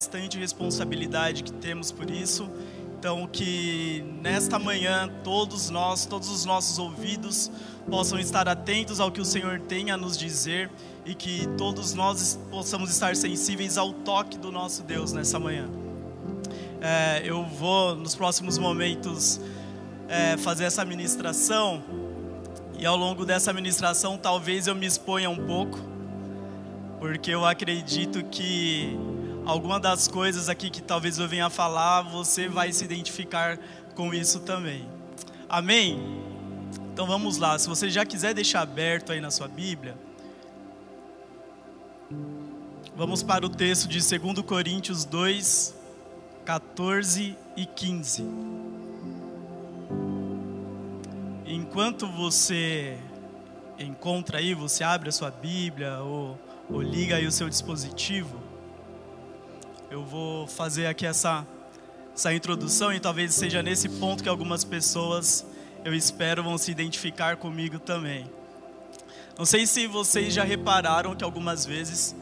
bastante responsabilidade que temos por isso. Então, que nesta manhã todos nós, todos os nossos ouvidos possam estar atentos ao que o Senhor tem a nos dizer e que todos nós possamos estar sensíveis ao toque do nosso Deus nessa manhã. É, eu vou, nos próximos momentos, é, fazer essa ministração e ao longo dessa ministração talvez eu me exponha um pouco, porque eu acredito que alguma das coisas aqui que talvez eu venha falar, você vai se identificar com isso também. Amém? Então vamos lá, se você já quiser deixar aberto aí na sua Bíblia, vamos para o texto de 2 Coríntios 2, 14 e 15. Enquanto você encontra aí, você abre a sua Bíblia ou, ou liga aí o seu dispositivo, eu vou fazer aqui essa, essa introdução e talvez seja nesse ponto que algumas pessoas, eu espero, vão se identificar comigo também. Não sei se vocês já repararam que algumas vezes,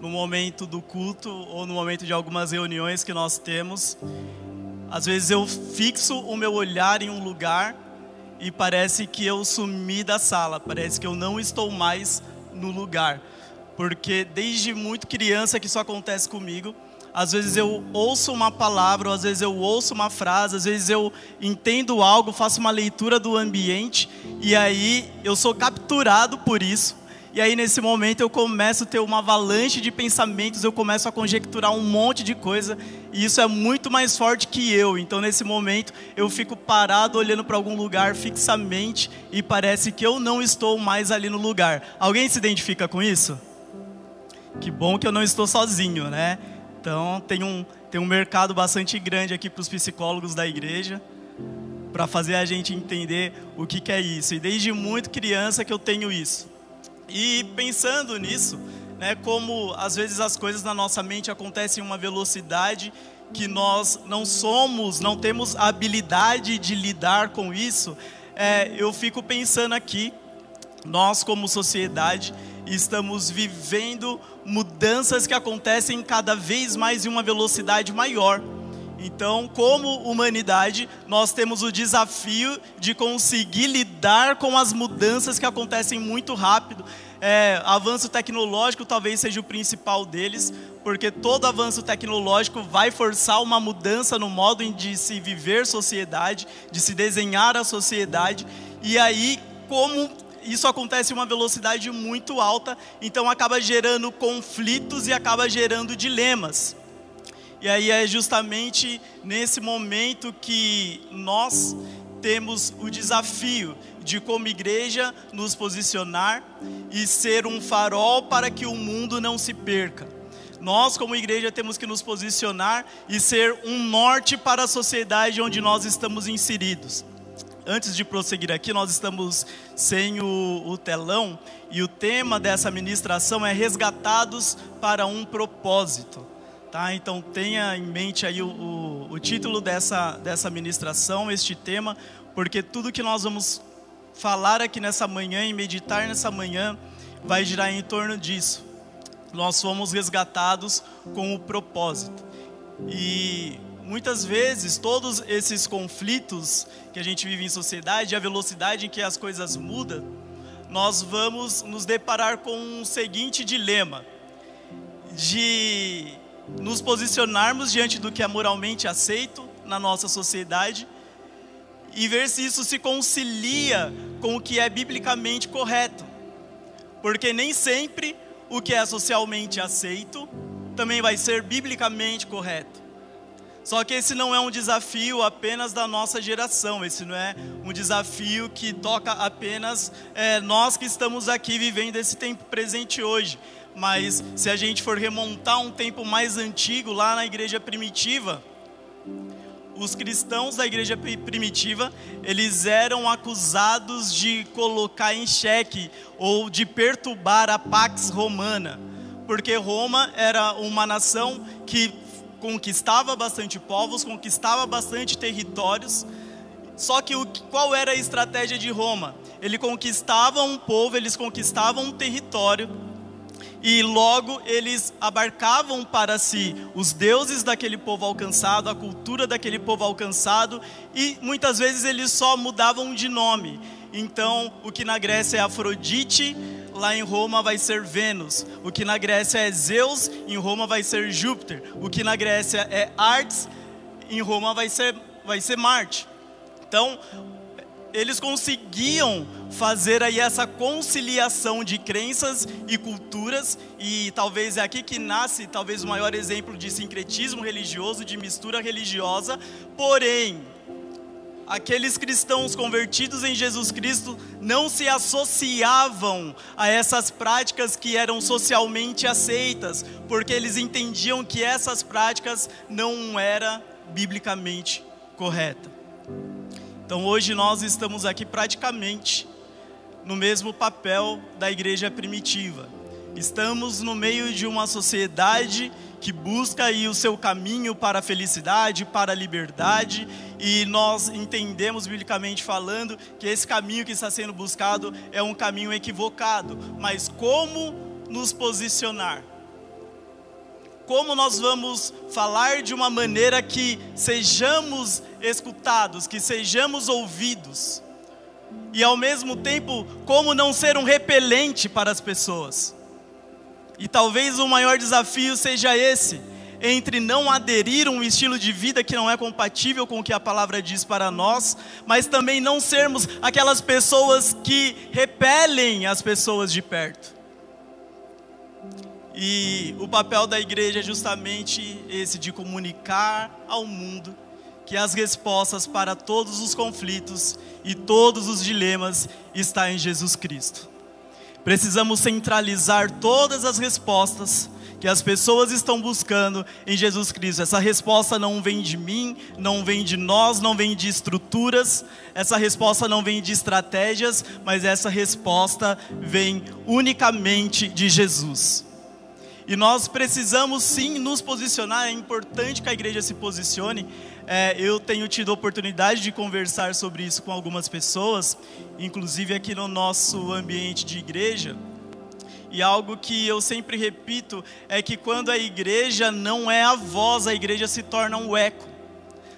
no momento do culto ou no momento de algumas reuniões que nós temos, às vezes eu fixo o meu olhar em um lugar e parece que eu sumi da sala, parece que eu não estou mais no lugar. Porque desde muito criança que isso acontece comigo, às vezes eu ouço uma palavra, às vezes eu ouço uma frase, às vezes eu entendo algo, faço uma leitura do ambiente e aí eu sou capturado por isso. E aí nesse momento eu começo a ter uma avalanche de pensamentos, eu começo a conjecturar um monte de coisa, e isso é muito mais forte que eu. Então nesse momento eu fico parado olhando para algum lugar fixamente e parece que eu não estou mais ali no lugar. Alguém se identifica com isso? Que bom que eu não estou sozinho, né? Então, tem um, tem um mercado bastante grande aqui para os psicólogos da igreja, para fazer a gente entender o que, que é isso. E desde muito criança que eu tenho isso. E pensando nisso, né, como às vezes as coisas na nossa mente acontecem em uma velocidade que nós não somos, não temos habilidade de lidar com isso, é, eu fico pensando aqui, nós como sociedade estamos vivendo mudanças que acontecem cada vez mais em uma velocidade maior. Então, como humanidade, nós temos o desafio de conseguir lidar com as mudanças que acontecem muito rápido. É, avanço tecnológico talvez seja o principal deles, porque todo avanço tecnológico vai forçar uma mudança no modo de se viver sociedade, de se desenhar a sociedade. E aí, como isso acontece em uma velocidade muito alta, então acaba gerando conflitos e acaba gerando dilemas. E aí é justamente nesse momento que nós temos o desafio de, como igreja, nos posicionar e ser um farol para que o mundo não se perca. Nós, como igreja, temos que nos posicionar e ser um norte para a sociedade onde nós estamos inseridos antes de prosseguir aqui, nós estamos sem o, o, telão e o tema dessa ministração é resgatados para um propósito. Tá? Então tenha em mente aí o, o, o título dessa, dessa ministração, este tema, porque tudo que nós vamos falar aqui nessa manhã e meditar nessa manhã vai girar em torno disso. Nós fomos resgatados com o propósito. E muitas vezes todos esses conflitos que a gente vive em sociedade, a velocidade em que as coisas mudam, nós vamos nos deparar com um seguinte dilema: de nos posicionarmos diante do que é moralmente aceito na nossa sociedade e ver se isso se concilia com o que é biblicamente correto. Porque nem sempre o que é socialmente aceito também vai ser biblicamente correto. Só que esse não é um desafio apenas da nossa geração, esse não é um desafio que toca apenas é, nós que estamos aqui vivendo esse tempo presente hoje. Mas se a gente for remontar um tempo mais antigo, lá na igreja primitiva, os cristãos da igreja primitiva, eles eram acusados de colocar em xeque ou de perturbar a Pax Romana, porque Roma era uma nação que conquistava bastante povos, conquistava bastante territórios. Só que o, qual era a estratégia de Roma? Ele conquistava um povo, eles conquistavam um território, e logo eles abarcavam para si os deuses daquele povo alcançado, a cultura daquele povo alcançado, e muitas vezes eles só mudavam de nome. Então, o que na Grécia é Afrodite, lá em Roma vai ser Vênus. O que na Grécia é Zeus, em Roma vai ser Júpiter. O que na Grécia é Artes, em Roma vai ser, vai ser Marte. Então, eles conseguiam fazer aí essa conciliação de crenças e culturas e talvez é aqui que nasce talvez o maior exemplo de sincretismo religioso, de mistura religiosa. Porém, aqueles cristãos convertidos em Jesus Cristo não se associavam a essas práticas que eram socialmente aceitas, porque eles entendiam que essas práticas não era biblicamente correta. Então hoje nós estamos aqui praticamente no mesmo papel da igreja primitiva. Estamos no meio de uma sociedade que busca aí o seu caminho para a felicidade, para a liberdade, e nós entendemos biblicamente falando que esse caminho que está sendo buscado é um caminho equivocado. Mas como nos posicionar? Como nós vamos falar de uma maneira que sejamos escutados, que sejamos ouvidos? E ao mesmo tempo, como não ser um repelente para as pessoas? E talvez o maior desafio seja esse, entre não aderir a um estilo de vida que não é compatível com o que a palavra diz para nós, mas também não sermos aquelas pessoas que repelem as pessoas de perto. E o papel da igreja é justamente esse de comunicar ao mundo que as respostas para todos os conflitos e todos os dilemas está em Jesus Cristo. Precisamos centralizar todas as respostas que as pessoas estão buscando em Jesus Cristo. Essa resposta não vem de mim, não vem de nós, não vem de estruturas, essa resposta não vem de estratégias, mas essa resposta vem unicamente de Jesus. E nós precisamos sim nos posicionar, é importante que a igreja se posicione. É, eu tenho tido a oportunidade de conversar sobre isso com algumas pessoas, inclusive aqui no nosso ambiente de igreja. E algo que eu sempre repito é que quando a igreja não é a voz, a igreja se torna um eco.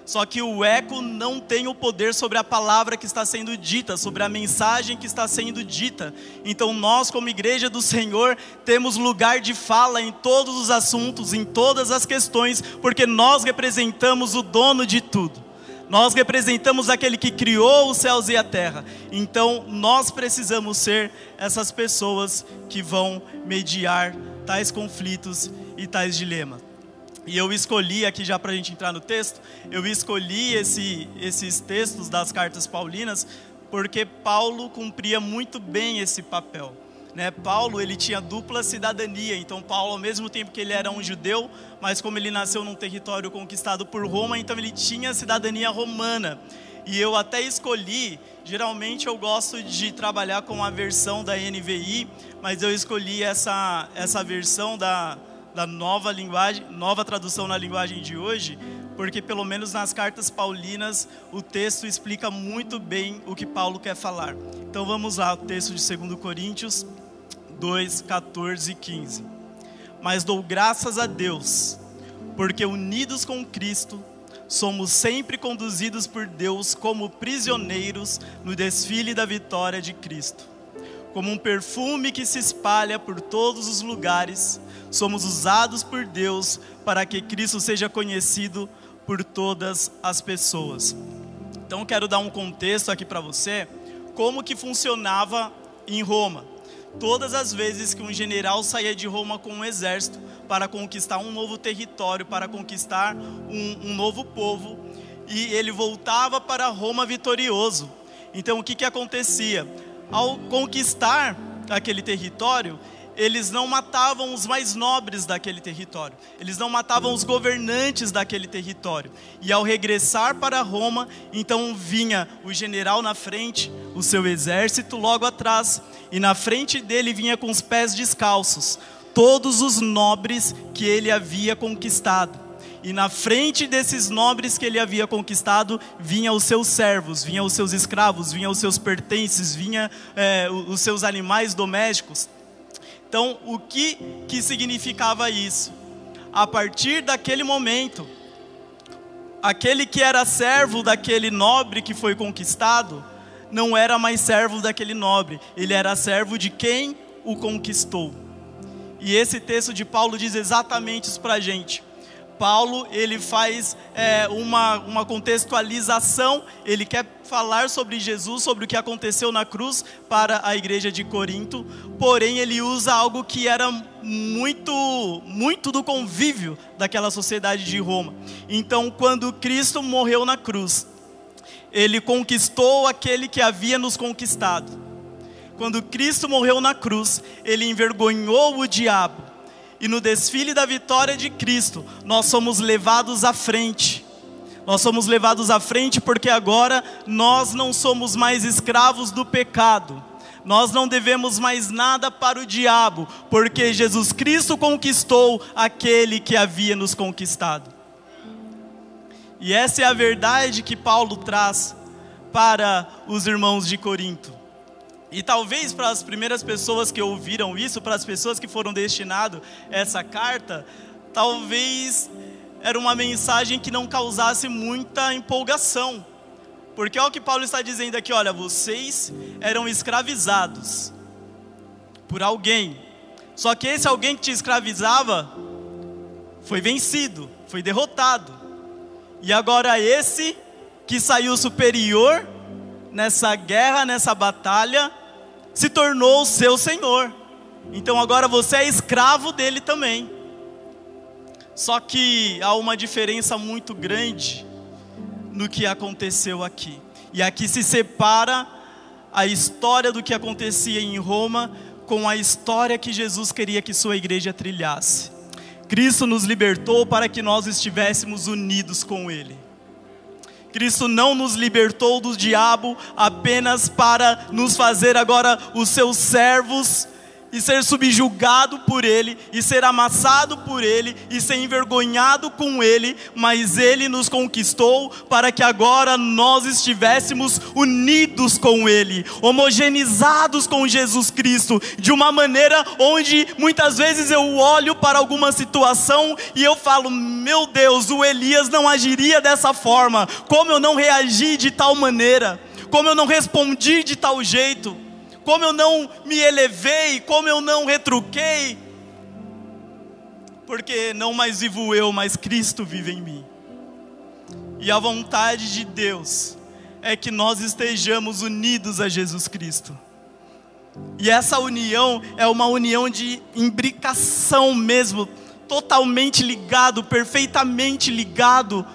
Só que o eco não tem o poder sobre a palavra que está sendo dita, sobre a mensagem que está sendo dita. Então nós, como igreja do Senhor, temos lugar de fala em todos os assuntos, em todas as questões, porque nós representamos o dono de tudo. Nós representamos aquele que criou os céus e a terra. Então nós precisamos ser essas pessoas que vão mediar tais conflitos e tais dilemas. E eu escolhi aqui já para a gente entrar no texto, eu escolhi esse, esses textos das cartas paulinas porque Paulo cumpria muito bem esse papel. Né? Paulo ele tinha dupla cidadania, então Paulo ao mesmo tempo que ele era um judeu, mas como ele nasceu num território conquistado por Roma, então ele tinha cidadania romana. E eu até escolhi, geralmente eu gosto de trabalhar com a versão da NVI, mas eu escolhi essa, essa versão da, da nova linguagem, nova tradução na linguagem de hoje, porque pelo menos nas cartas paulinas o texto explica muito bem o que Paulo quer falar. Então vamos lá, o texto de 2 Coríntios 2, 14 e 15. Mas dou graças a Deus, porque unidos com Cristo, somos sempre conduzidos por Deus como prisioneiros no desfile da vitória de Cristo. Como um perfume que se espalha por todos os lugares, somos usados por Deus para que Cristo seja conhecido por todas as pessoas. Então quero dar um contexto aqui para você, como que funcionava em Roma. Todas as vezes que um general saía de Roma com um exército para conquistar um novo território, para conquistar um, um novo povo, e ele voltava para Roma vitorioso. Então o que, que acontecia? Ao conquistar aquele território, eles não matavam os mais nobres daquele território, eles não matavam os governantes daquele território. E ao regressar para Roma, então vinha o general na frente, o seu exército logo atrás, e na frente dele vinha com os pés descalços todos os nobres que ele havia conquistado. E na frente desses nobres que ele havia conquistado, vinha os seus servos, vinha os seus escravos, vinha os seus pertences, vinha é, os seus animais domésticos. Então, o que que significava isso? A partir daquele momento, aquele que era servo daquele nobre que foi conquistado, não era mais servo daquele nobre, ele era servo de quem o conquistou. E esse texto de Paulo diz exatamente isso para a gente. Paulo ele faz é, uma, uma contextualização, ele quer falar sobre Jesus, sobre o que aconteceu na cruz para a igreja de Corinto, porém ele usa algo que era muito, muito do convívio daquela sociedade de Roma. Então, quando Cristo morreu na cruz, ele conquistou aquele que havia nos conquistado. Quando Cristo morreu na cruz, ele envergonhou o diabo e no desfile da vitória de Cristo, nós somos levados à frente. Nós somos levados à frente porque agora nós não somos mais escravos do pecado. Nós não devemos mais nada para o diabo, porque Jesus Cristo conquistou aquele que havia nos conquistado. E essa é a verdade que Paulo traz para os irmãos de Corinto. E talvez para as primeiras pessoas que ouviram isso, para as pessoas que foram destinadas essa carta, talvez era uma mensagem que não causasse muita empolgação. Porque olha o que Paulo está dizendo aqui, olha, vocês eram escravizados por alguém. Só que esse alguém que te escravizava foi vencido, foi derrotado. E agora esse que saiu superior nessa guerra, nessa batalha, se tornou o seu senhor. Então agora você é escravo dele também. Só que há uma diferença muito grande no que aconteceu aqui. E aqui se separa a história do que acontecia em Roma com a história que Jesus queria que sua igreja trilhasse. Cristo nos libertou para que nós estivéssemos unidos com Ele. Cristo não nos libertou do diabo apenas para nos fazer agora os seus servos e ser subjugado por ele, e ser amassado por ele, e ser envergonhado com ele, mas ele nos conquistou para que agora nós estivéssemos unidos com ele, homogeneizados com Jesus Cristo, de uma maneira onde muitas vezes eu olho para alguma situação e eu falo: meu Deus, o Elias não agiria dessa forma, como eu não reagi de tal maneira, como eu não respondi de tal jeito como eu não me elevei, como eu não retruquei, porque não mais vivo eu, mas Cristo vive em mim. E a vontade de Deus é que nós estejamos unidos a Jesus Cristo. E essa união é uma união de imbricação mesmo, totalmente ligado, perfeitamente ligado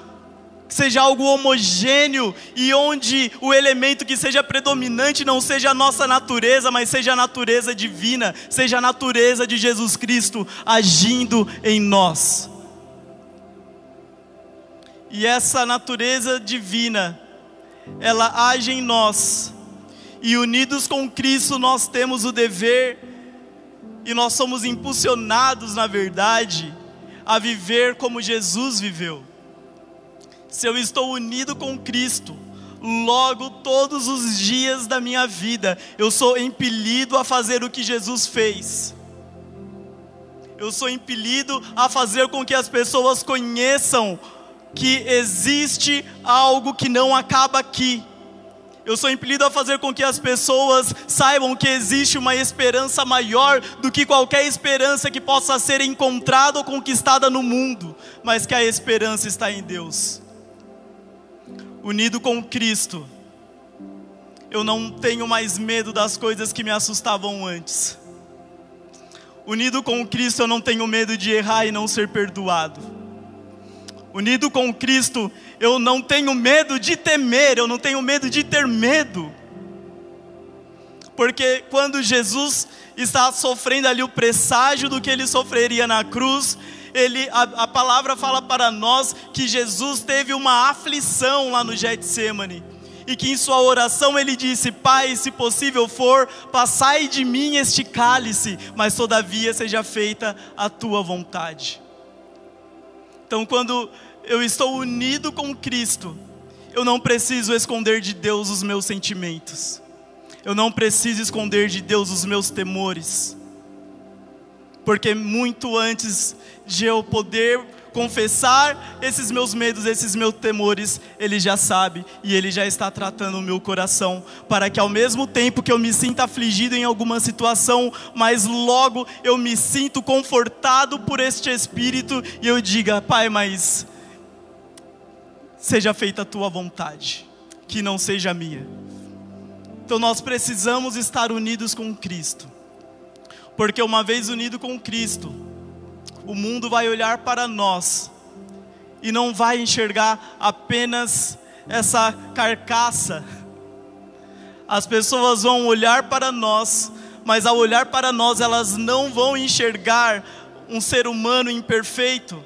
seja algo homogêneo e onde o elemento que seja predominante não seja a nossa natureza, mas seja a natureza divina, seja a natureza de Jesus Cristo agindo em nós. E essa natureza divina, ela age em nós, e unidos com Cristo nós temos o dever, e nós somos impulsionados, na verdade, a viver como Jesus viveu se eu estou unido com Cristo, logo todos os dias da minha vida eu sou impelido a fazer o que Jesus fez. Eu sou impelido a fazer com que as pessoas conheçam que existe algo que não acaba aqui. Eu sou impelido a fazer com que as pessoas saibam que existe uma esperança maior do que qualquer esperança que possa ser encontrada ou conquistada no mundo, mas que a esperança está em Deus unido com Cristo, eu não tenho mais medo das coisas que me assustavam antes. Unido com Cristo, eu não tenho medo de errar e não ser perdoado. Unido com Cristo, eu não tenho medo de temer, eu não tenho medo de ter medo. Porque quando Jesus está sofrendo ali o presságio do que ele sofreria na cruz, ele, a, a palavra fala para nós que Jesus teve uma aflição lá no Getsemane e que em sua oração ele disse: Pai, se possível for, passai de mim este cálice, mas todavia seja feita a tua vontade. Então, quando eu estou unido com Cristo, eu não preciso esconder de Deus os meus sentimentos, eu não preciso esconder de Deus os meus temores, porque muito antes de eu poder confessar esses meus medos, esses meus temores, Ele já sabe e Ele já está tratando o meu coração, para que ao mesmo tempo que eu me sinta afligido em alguma situação, mas logo eu me sinto confortado por este Espírito e eu diga, Pai, mas seja feita a tua vontade, que não seja a minha. Então nós precisamos estar unidos com Cristo, porque uma vez unido com Cristo, o mundo vai olhar para nós e não vai enxergar apenas essa carcaça. As pessoas vão olhar para nós, mas ao olhar para nós, elas não vão enxergar um ser humano imperfeito,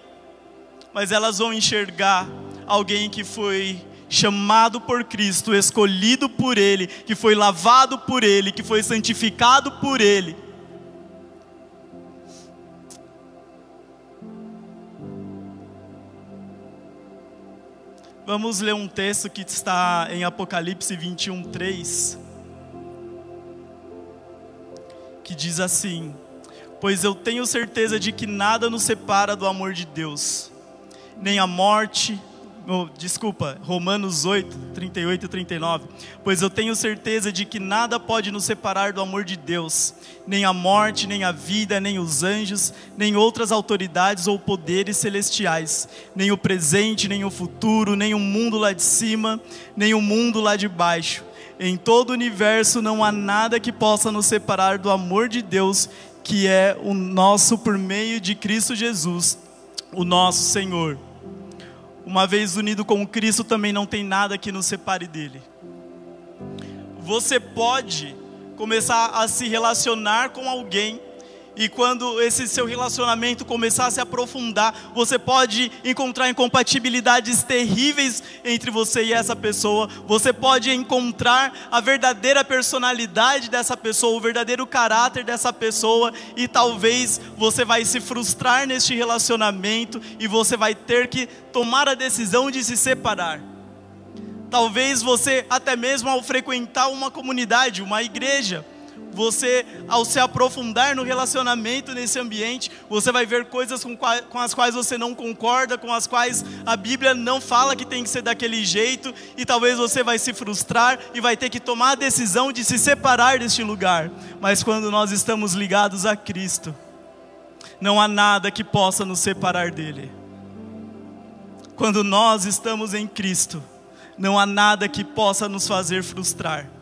mas elas vão enxergar alguém que foi chamado por Cristo, escolhido por Ele, que foi lavado por Ele, que foi santificado por Ele Vamos ler um texto que está em Apocalipse 21, 3. Que diz assim: Pois eu tenho certeza de que nada nos separa do amor de Deus, nem a morte, oh, desculpa, Romanos 8, 38 e 39. Pois eu tenho certeza de que nada pode nos separar do amor de Deus, nem a morte, nem a vida, nem os anjos, nem outras autoridades ou poderes celestiais, nem o presente, nem o futuro, nem o mundo lá de cima, nem o mundo lá de baixo. Em todo o universo não há nada que possa nos separar do amor de Deus, que é o nosso por meio de Cristo Jesus, o nosso Senhor. Uma vez unido com Cristo, também não tem nada que nos separe dele. Você pode começar a se relacionar com alguém e quando esse seu relacionamento começar a se aprofundar, você pode encontrar incompatibilidades terríveis entre você e essa pessoa. Você pode encontrar a verdadeira personalidade dessa pessoa, o verdadeiro caráter dessa pessoa, e talvez você vai se frustrar neste relacionamento e você vai ter que tomar a decisão de se separar. Talvez você, até mesmo ao frequentar uma comunidade, uma igreja, você, ao se aprofundar no relacionamento nesse ambiente, você vai ver coisas com, com as quais você não concorda, com as quais a Bíblia não fala que tem que ser daquele jeito, e talvez você vai se frustrar e vai ter que tomar a decisão de se separar deste lugar. Mas quando nós estamos ligados a Cristo, não há nada que possa nos separar dele. Quando nós estamos em Cristo, não há nada que possa nos fazer frustrar.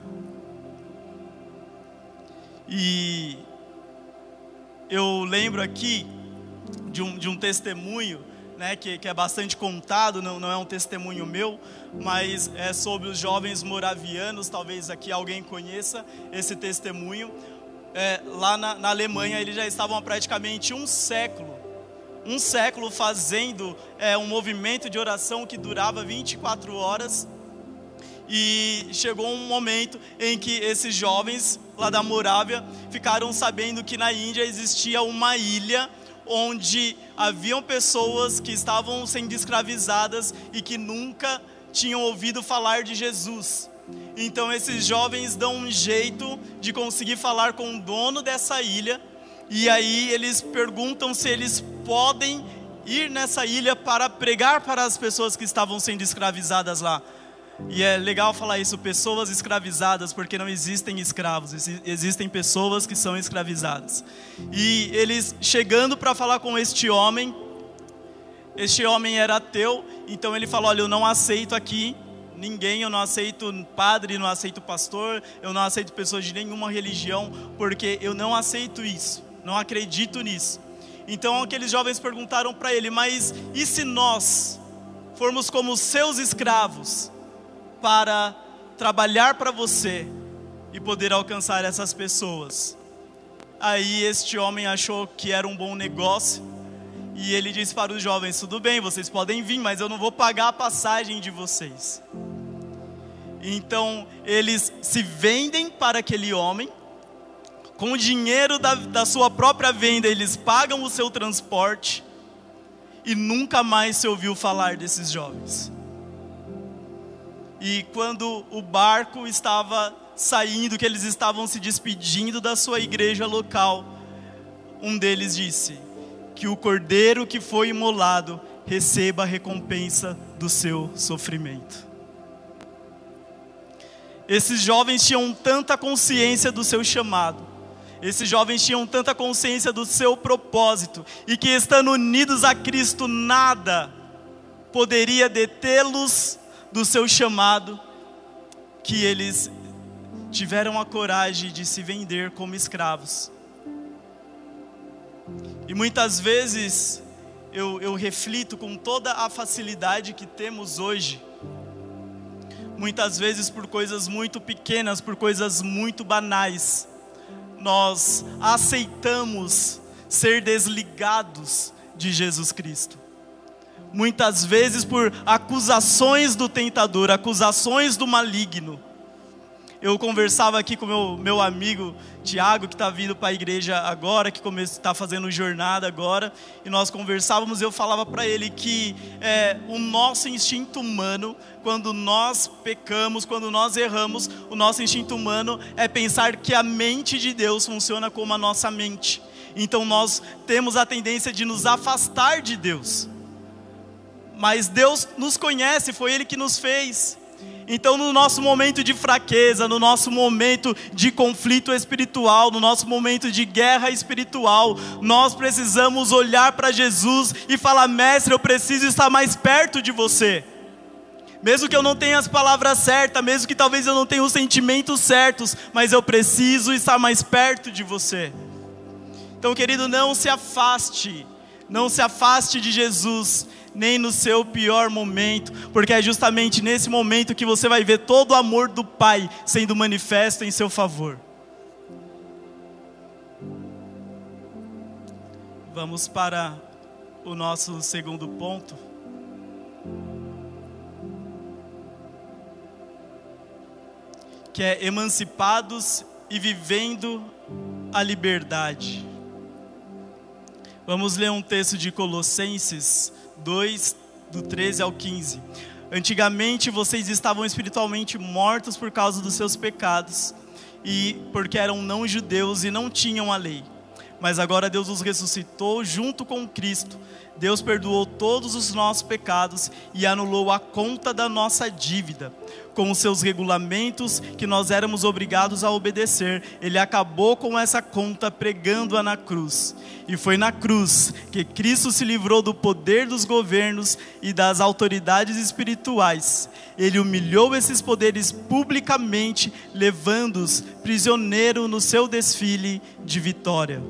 E eu lembro aqui de um, de um testemunho, né, que, que é bastante contado, não, não é um testemunho meu, mas é sobre os jovens moravianos, talvez aqui alguém conheça esse testemunho. É, lá na, na Alemanha eles já estavam há praticamente um século um século fazendo é, um movimento de oração que durava 24 horas. E chegou um momento em que esses jovens lá da Morávia ficaram sabendo que na Índia existia uma ilha onde haviam pessoas que estavam sendo escravizadas e que nunca tinham ouvido falar de Jesus. Então esses jovens dão um jeito de conseguir falar com o dono dessa ilha e aí eles perguntam se eles podem ir nessa ilha para pregar para as pessoas que estavam sendo escravizadas lá. E é legal falar isso, pessoas escravizadas, porque não existem escravos, existem pessoas que são escravizadas. E eles chegando para falar com este homem, este homem era ateu, então ele falou: Olha, eu não aceito aqui ninguém, eu não aceito padre, não aceito pastor, eu não aceito pessoas de nenhuma religião, porque eu não aceito isso, não acredito nisso. Então aqueles jovens perguntaram para ele: Mas e se nós formos como seus escravos? Para trabalhar para você e poder alcançar essas pessoas. Aí este homem achou que era um bom negócio e ele disse para os jovens: Tudo bem, vocês podem vir, mas eu não vou pagar a passagem de vocês. Então eles se vendem para aquele homem, com o dinheiro da, da sua própria venda, eles pagam o seu transporte e nunca mais se ouviu falar desses jovens. E quando o barco estava saindo, que eles estavam se despedindo da sua igreja local, um deles disse: Que o cordeiro que foi imolado receba a recompensa do seu sofrimento. Esses jovens tinham tanta consciência do seu chamado, esses jovens tinham tanta consciência do seu propósito, e que estando unidos a Cristo, nada poderia detê-los do seu chamado, que eles tiveram a coragem de se vender como escravos. E muitas vezes eu, eu reflito com toda a facilidade que temos hoje, muitas vezes por coisas muito pequenas, por coisas muito banais, nós aceitamos ser desligados de Jesus Cristo. Muitas vezes por acusações do tentador, acusações do maligno eu conversava aqui com meu, meu amigo Tiago, que está vindo para a igreja agora, que está fazendo jornada agora, e nós conversávamos. Eu falava para ele que é, o nosso instinto humano, quando nós pecamos, quando nós erramos, o nosso instinto humano é pensar que a mente de Deus funciona como a nossa mente. Então nós temos a tendência de nos afastar de Deus. Mas Deus nos conhece, foi Ele que nos fez. Então, no nosso momento de fraqueza, no nosso momento de conflito espiritual, no nosso momento de guerra espiritual, nós precisamos olhar para Jesus e falar: Mestre, eu preciso estar mais perto de você. Mesmo que eu não tenha as palavras certas, mesmo que talvez eu não tenha os sentimentos certos, mas eu preciso estar mais perto de você. Então, querido, não se afaste, não se afaste de Jesus nem no seu pior momento, porque é justamente nesse momento que você vai ver todo o amor do Pai sendo manifesto em seu favor. Vamos para o nosso segundo ponto. Que é emancipados e vivendo a liberdade. Vamos ler um texto de Colossenses 2, do 13 ao 15. Antigamente vocês estavam espiritualmente mortos por causa dos seus pecados e porque eram não judeus e não tinham a lei. Mas agora Deus os ressuscitou junto com Cristo. Deus perdoou todos os nossos pecados e anulou a conta da nossa dívida com os seus regulamentos que nós éramos obrigados a obedecer. Ele acabou com essa conta pregando-a na cruz. E foi na cruz que Cristo se livrou do poder dos governos e das autoridades espirituais. Ele humilhou esses poderes publicamente, levando-os prisioneiro no seu desfile de vitória.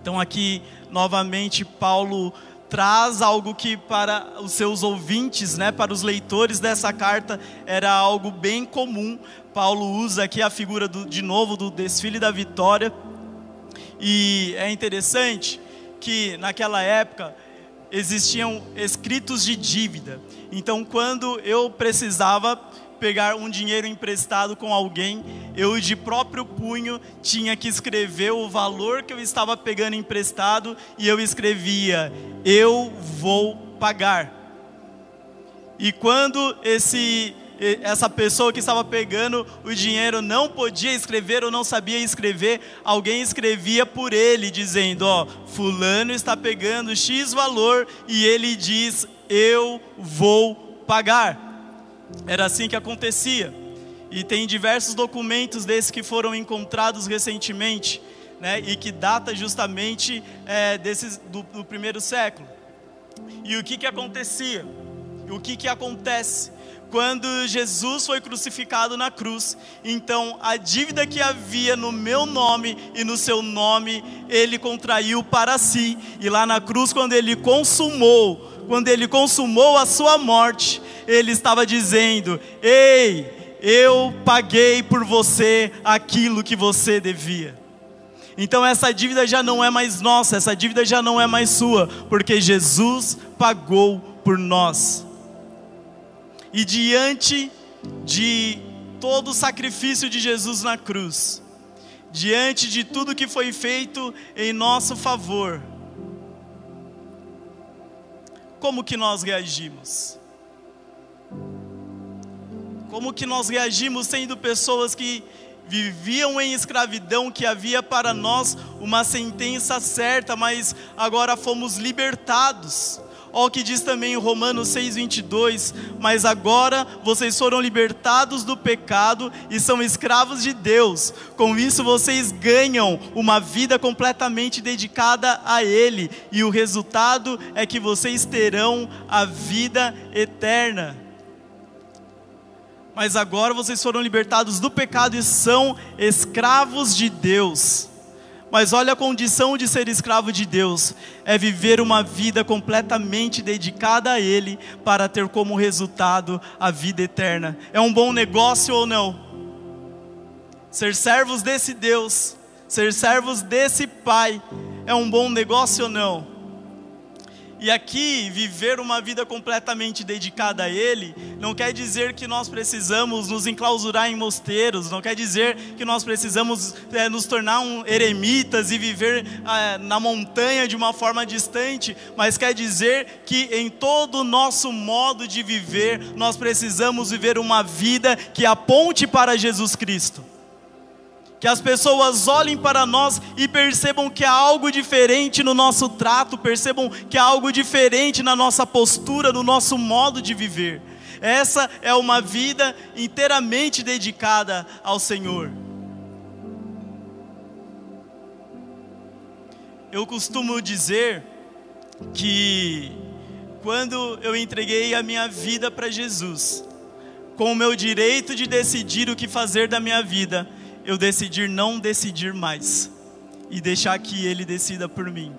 Então aqui novamente Paulo traz algo que para os seus ouvintes, né, para os leitores dessa carta, era algo bem comum. Paulo usa aqui a figura do, de novo do desfile da vitória. E é interessante que naquela época existiam escritos de dívida. Então, quando eu precisava pegar um dinheiro emprestado com alguém, eu de próprio punho tinha que escrever o valor que eu estava pegando emprestado e eu escrevia: Eu vou pagar. E quando esse essa pessoa que estava pegando o dinheiro não podia escrever ou não sabia escrever, alguém escrevia por ele, dizendo: Ó, Fulano está pegando X valor e ele diz: Eu vou pagar. Era assim que acontecia. E tem diversos documentos desses que foram encontrados recentemente, né, e que data justamente é, desses, do, do, primeiro século. E o que, que acontecia? O que, que acontece? Quando Jesus foi crucificado na cruz, então a dívida que havia no meu nome e no seu nome, ele contraiu para si. E lá na cruz, quando ele consumou, quando ele consumou a sua morte, ele estava dizendo: Ei, eu paguei por você aquilo que você devia. Então essa dívida já não é mais nossa, essa dívida já não é mais sua, porque Jesus pagou por nós. E diante de todo o sacrifício de Jesus na cruz, diante de tudo que foi feito em nosso favor, como que nós reagimos? Como que nós reagimos sendo pessoas que viviam em escravidão, que havia para nós uma sentença certa, mas agora fomos libertados. Olha o que diz também em Romanos 6,22: Mas agora vocês foram libertados do pecado e são escravos de Deus. Com isso vocês ganham uma vida completamente dedicada a Ele, e o resultado é que vocês terão a vida eterna. Mas agora vocês foram libertados do pecado e são escravos de Deus. Mas olha a condição de ser escravo de Deus: é viver uma vida completamente dedicada a Ele, para ter como resultado a vida eterna. É um bom negócio ou não? Ser servos desse Deus, ser servos desse Pai, é um bom negócio ou não? E aqui, viver uma vida completamente dedicada a Ele, não quer dizer que nós precisamos nos enclausurar em mosteiros, não quer dizer que nós precisamos é, nos tornar um eremitas e viver é, na montanha de uma forma distante, mas quer dizer que em todo o nosso modo de viver, nós precisamos viver uma vida que aponte para Jesus Cristo que as pessoas olhem para nós e percebam que há algo diferente no nosso trato, percebam que há algo diferente na nossa postura, no nosso modo de viver. Essa é uma vida inteiramente dedicada ao Senhor. Eu costumo dizer que quando eu entreguei a minha vida para Jesus, com o meu direito de decidir o que fazer da minha vida, eu decidir não decidir mais e deixar que Ele decida por mim.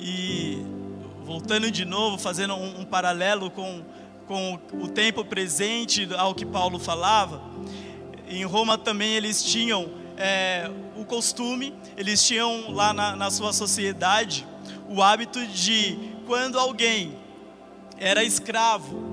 E voltando de novo, fazendo um, um paralelo com, com o tempo presente ao que Paulo falava, em Roma também eles tinham é, o costume, eles tinham lá na, na sua sociedade o hábito de quando alguém era escravo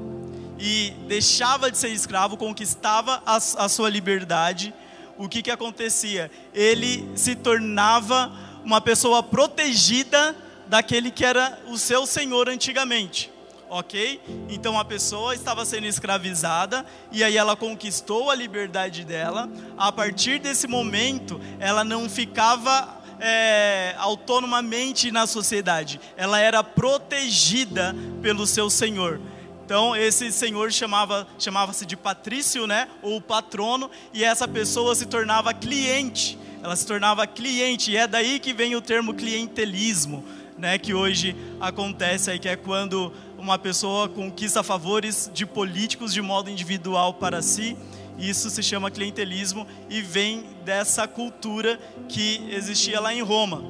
e deixava de ser escravo, conquistava a, a sua liberdade, o que, que acontecia? Ele se tornava uma pessoa protegida daquele que era o seu senhor antigamente. Ok? Então a pessoa estava sendo escravizada e aí ela conquistou a liberdade dela. A partir desse momento, ela não ficava é, autonomamente na sociedade, ela era protegida pelo seu senhor. Então esse senhor chamava chamava-se de patrício, né, ou patrono, e essa pessoa se tornava cliente. Ela se tornava cliente, e é daí que vem o termo clientelismo, né, que hoje acontece aí que é quando uma pessoa conquista favores de políticos de modo individual para si. Isso se chama clientelismo e vem dessa cultura que existia lá em Roma.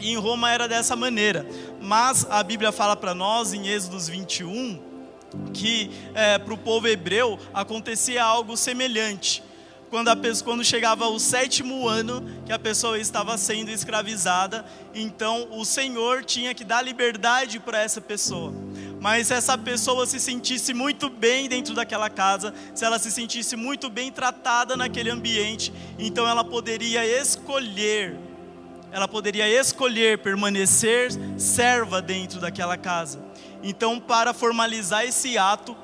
E em Roma era dessa maneira. Mas a Bíblia fala para nós em Êxodos 21 que é, para o povo hebreu acontecia algo semelhante. Quando, a pessoa, quando chegava o sétimo ano que a pessoa estava sendo escravizada, então o Senhor tinha que dar liberdade para essa pessoa. Mas se essa pessoa se sentisse muito bem dentro daquela casa, se ela se sentisse muito bem tratada naquele ambiente, então ela poderia escolher, ela poderia escolher permanecer serva dentro daquela casa. Então, para formalizar esse ato,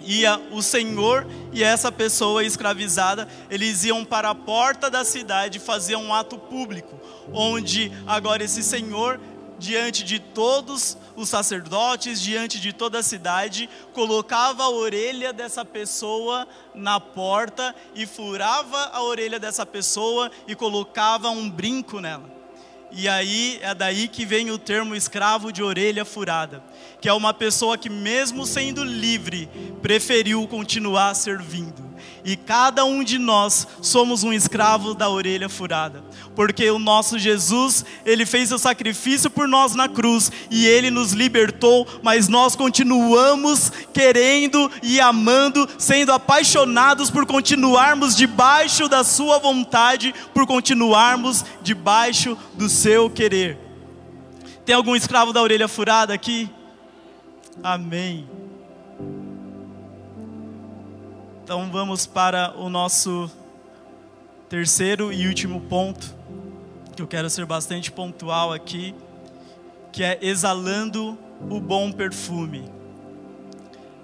ia o senhor e essa pessoa escravizada, eles iam para a porta da cidade fazer um ato público, onde agora esse senhor, diante de todos os sacerdotes, diante de toda a cidade, colocava a orelha dessa pessoa na porta e furava a orelha dessa pessoa e colocava um brinco nela. E aí é daí que vem o termo escravo de orelha furada, que é uma pessoa que mesmo sendo livre, preferiu continuar servindo. E cada um de nós somos um escravo da orelha furada, porque o nosso Jesus, ele fez o sacrifício por nós na cruz e ele nos libertou, mas nós continuamos querendo e amando, sendo apaixonados por continuarmos debaixo da sua vontade, por continuarmos debaixo do seu querer. Tem algum escravo da orelha furada aqui? Amém. Então vamos para o nosso terceiro e último ponto, que eu quero ser bastante pontual aqui, que é exalando o bom perfume.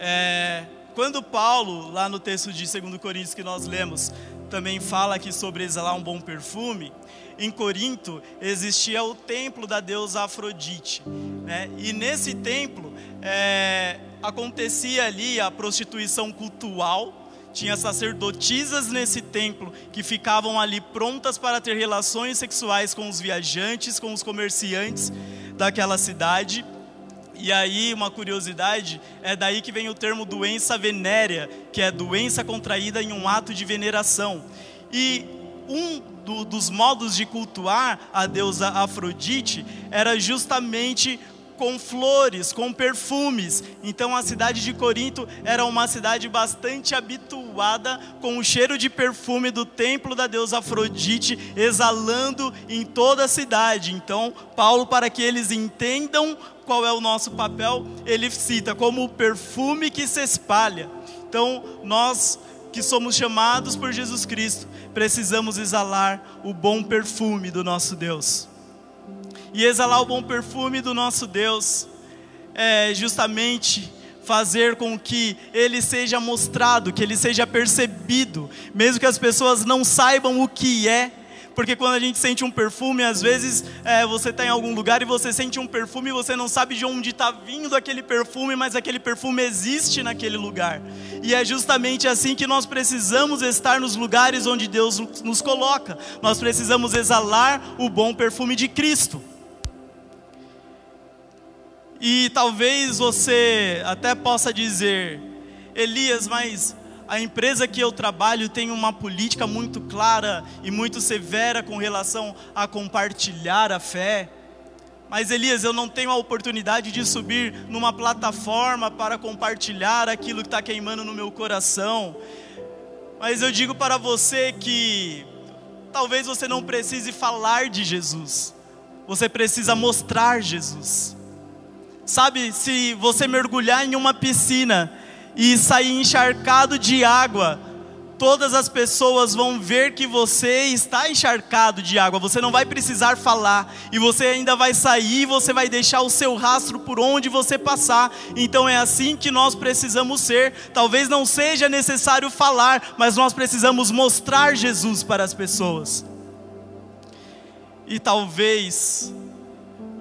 É, quando Paulo, lá no texto de 2 Coríntios que nós lemos, também fala aqui sobre exalar um bom perfume, em Corinto existia o templo da deusa Afrodite. Né? E nesse templo é, acontecia ali a prostituição cultural, tinha sacerdotisas nesse templo que ficavam ali prontas para ter relações sexuais com os viajantes, com os comerciantes daquela cidade. E aí, uma curiosidade, é daí que vem o termo doença venérea, que é doença contraída em um ato de veneração. E um do, dos modos de cultuar a deusa Afrodite era justamente com flores, com perfumes. Então a cidade de Corinto era uma cidade bastante habituada com o cheiro de perfume do templo da deusa Afrodite exalando em toda a cidade. Então, Paulo, para que eles entendam qual é o nosso papel, ele cita como o perfume que se espalha. Então, nós que somos chamados por Jesus Cristo, precisamos exalar o bom perfume do nosso Deus. E exalar o bom perfume do nosso Deus é justamente fazer com que ele seja mostrado, que ele seja percebido, mesmo que as pessoas não saibam o que é, porque quando a gente sente um perfume, às vezes é, você está em algum lugar e você sente um perfume e você não sabe de onde está vindo aquele perfume, mas aquele perfume existe naquele lugar. E é justamente assim que nós precisamos estar nos lugares onde Deus nos coloca. Nós precisamos exalar o bom perfume de Cristo. E talvez você até possa dizer, Elias, mas a empresa que eu trabalho tem uma política muito clara e muito severa com relação a compartilhar a fé. Mas Elias, eu não tenho a oportunidade de subir numa plataforma para compartilhar aquilo que está queimando no meu coração. Mas eu digo para você que talvez você não precise falar de Jesus, você precisa mostrar Jesus. Sabe, se você mergulhar em uma piscina e sair encharcado de água, todas as pessoas vão ver que você está encharcado de água, você não vai precisar falar, e você ainda vai sair, você vai deixar o seu rastro por onde você passar. Então é assim que nós precisamos ser. Talvez não seja necessário falar, mas nós precisamos mostrar Jesus para as pessoas. E talvez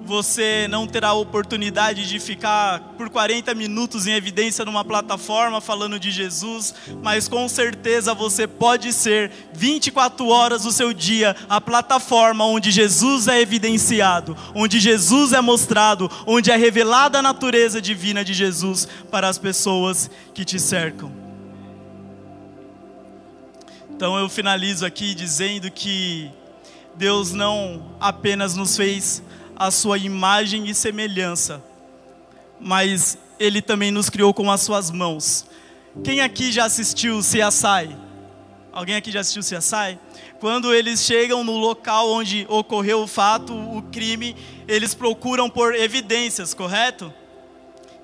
você não terá a oportunidade de ficar por 40 minutos em evidência numa plataforma falando de Jesus, mas com certeza você pode ser 24 horas do seu dia a plataforma onde Jesus é evidenciado, onde Jesus é mostrado, onde é revelada a natureza divina de Jesus para as pessoas que te cercam. Então eu finalizo aqui dizendo que Deus não apenas nos fez a sua imagem e semelhança, mas ele também nos criou com as suas mãos. Quem aqui já assistiu CSI? Alguém aqui já assistiu CSI? Quando eles chegam no local onde ocorreu o fato, o crime, eles procuram por evidências, correto?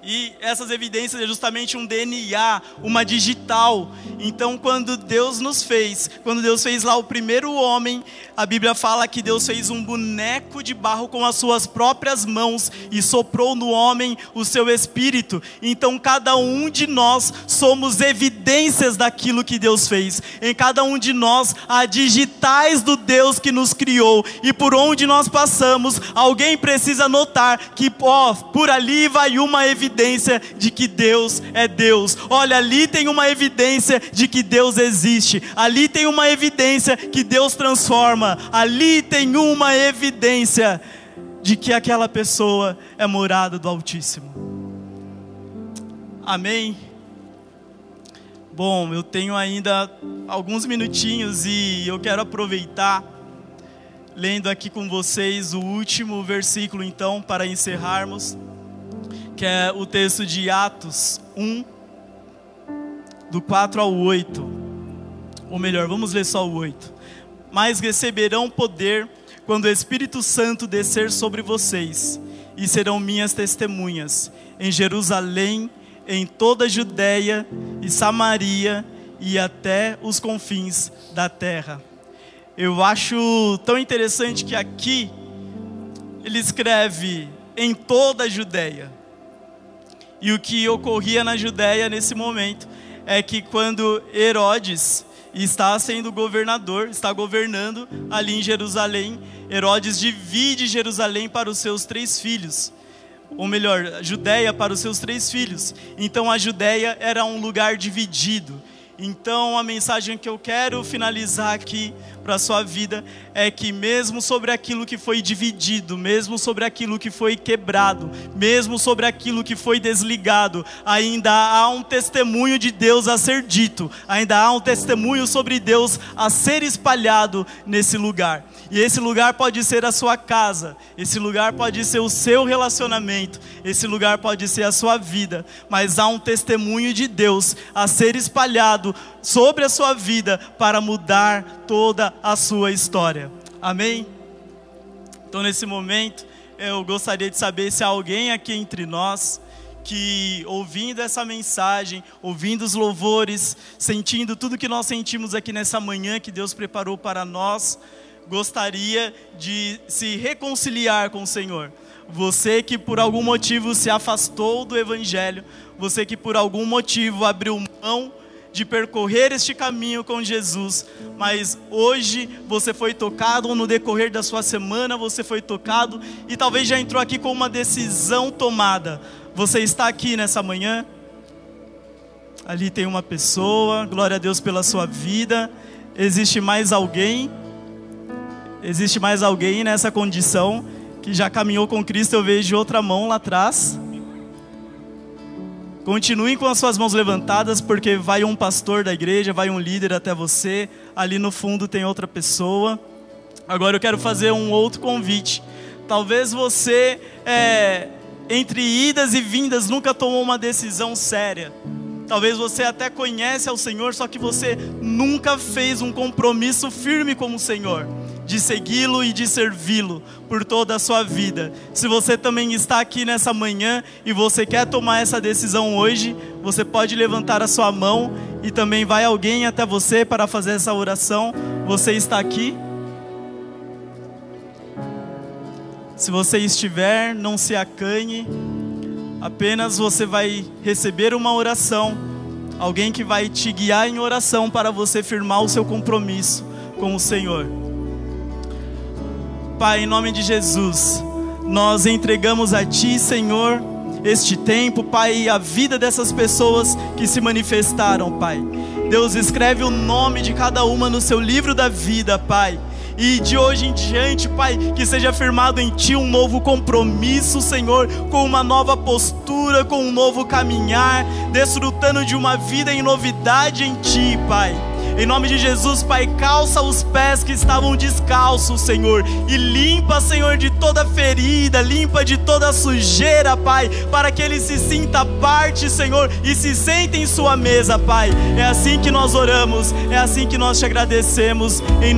E essas evidências é justamente um DNA, uma digital. Então, quando Deus nos fez, quando Deus fez lá o primeiro homem, a Bíblia fala que Deus fez um boneco de barro com as suas próprias mãos e soprou no homem o seu espírito. Então, cada um de nós somos evidências daquilo que Deus fez. Em cada um de nós há digitais do Deus que nos criou. E por onde nós passamos, alguém precisa notar que, ó, por ali vai uma evidência evidência de que Deus é Deus. Olha, ali tem uma evidência de que Deus existe. Ali tem uma evidência que Deus transforma. Ali tem uma evidência de que aquela pessoa é morada do Altíssimo. Amém. Bom, eu tenho ainda alguns minutinhos e eu quero aproveitar lendo aqui com vocês o último versículo então para encerrarmos que é o texto de Atos 1, do 4 ao 8. Ou melhor, vamos ler só o 8. Mas receberão poder quando o Espírito Santo descer sobre vocês, e serão minhas testemunhas em Jerusalém, em toda a Judéia e Samaria e até os confins da terra. Eu acho tão interessante que aqui ele escreve em toda a Judéia. E o que ocorria na Judéia nesse momento é que quando Herodes está sendo governador, está governando ali em Jerusalém, Herodes divide Jerusalém para os seus três filhos. Ou melhor, Judéia para os seus três filhos. Então a Judéia era um lugar dividido. Então, a mensagem que eu quero finalizar aqui para a sua vida é que, mesmo sobre aquilo que foi dividido, mesmo sobre aquilo que foi quebrado, mesmo sobre aquilo que foi desligado, ainda há um testemunho de Deus a ser dito, ainda há um testemunho sobre Deus a ser espalhado nesse lugar. E esse lugar pode ser a sua casa, esse lugar pode ser o seu relacionamento, esse lugar pode ser a sua vida, mas há um testemunho de Deus a ser espalhado sobre a sua vida para mudar toda a sua história. Amém? Então, nesse momento, eu gostaria de saber se há alguém aqui entre nós que ouvindo essa mensagem, ouvindo os louvores, sentindo tudo que nós sentimos aqui nessa manhã que Deus preparou para nós, gostaria de se reconciliar com o Senhor. Você que por algum motivo se afastou do Evangelho, você que por algum motivo abriu mão de percorrer este caminho com Jesus, mas hoje você foi tocado, no decorrer da sua semana você foi tocado, e talvez já entrou aqui com uma decisão tomada. Você está aqui nessa manhã? Ali tem uma pessoa, glória a Deus pela sua vida. Existe mais alguém? Existe mais alguém nessa condição que já caminhou com Cristo? Eu vejo outra mão lá atrás. Continuem com as suas mãos levantadas, porque vai um pastor da igreja, vai um líder até você. Ali no fundo tem outra pessoa. Agora eu quero fazer um outro convite. Talvez você, é, entre idas e vindas, nunca tomou uma decisão séria. Talvez você até conhece ao Senhor, só que você nunca fez um compromisso firme com o Senhor de segui-lo e de servi-lo por toda a sua vida. Se você também está aqui nessa manhã e você quer tomar essa decisão hoje, você pode levantar a sua mão e também vai alguém até você para fazer essa oração. Você está aqui? Se você estiver, não se acanhe. Apenas você vai receber uma oração, alguém que vai te guiar em oração para você firmar o seu compromisso com o Senhor. Pai, em nome de Jesus, nós entregamos a Ti, Senhor, este tempo, Pai, a vida dessas pessoas que se manifestaram, Pai. Deus, escreve o nome de cada uma no seu livro da vida, Pai. E de hoje em diante, Pai, que seja firmado em Ti um novo compromisso, Senhor, com uma nova postura, com um novo caminhar, desfrutando de uma vida em novidade em Ti, Pai. Em nome de Jesus, Pai, calça os pés que estavam descalços, Senhor, e limpa, Senhor, de toda ferida, limpa de toda sujeira, Pai, para que ele se sinta parte, Senhor, e se sente em sua mesa, Pai. É assim que nós oramos, é assim que nós te agradecemos. Em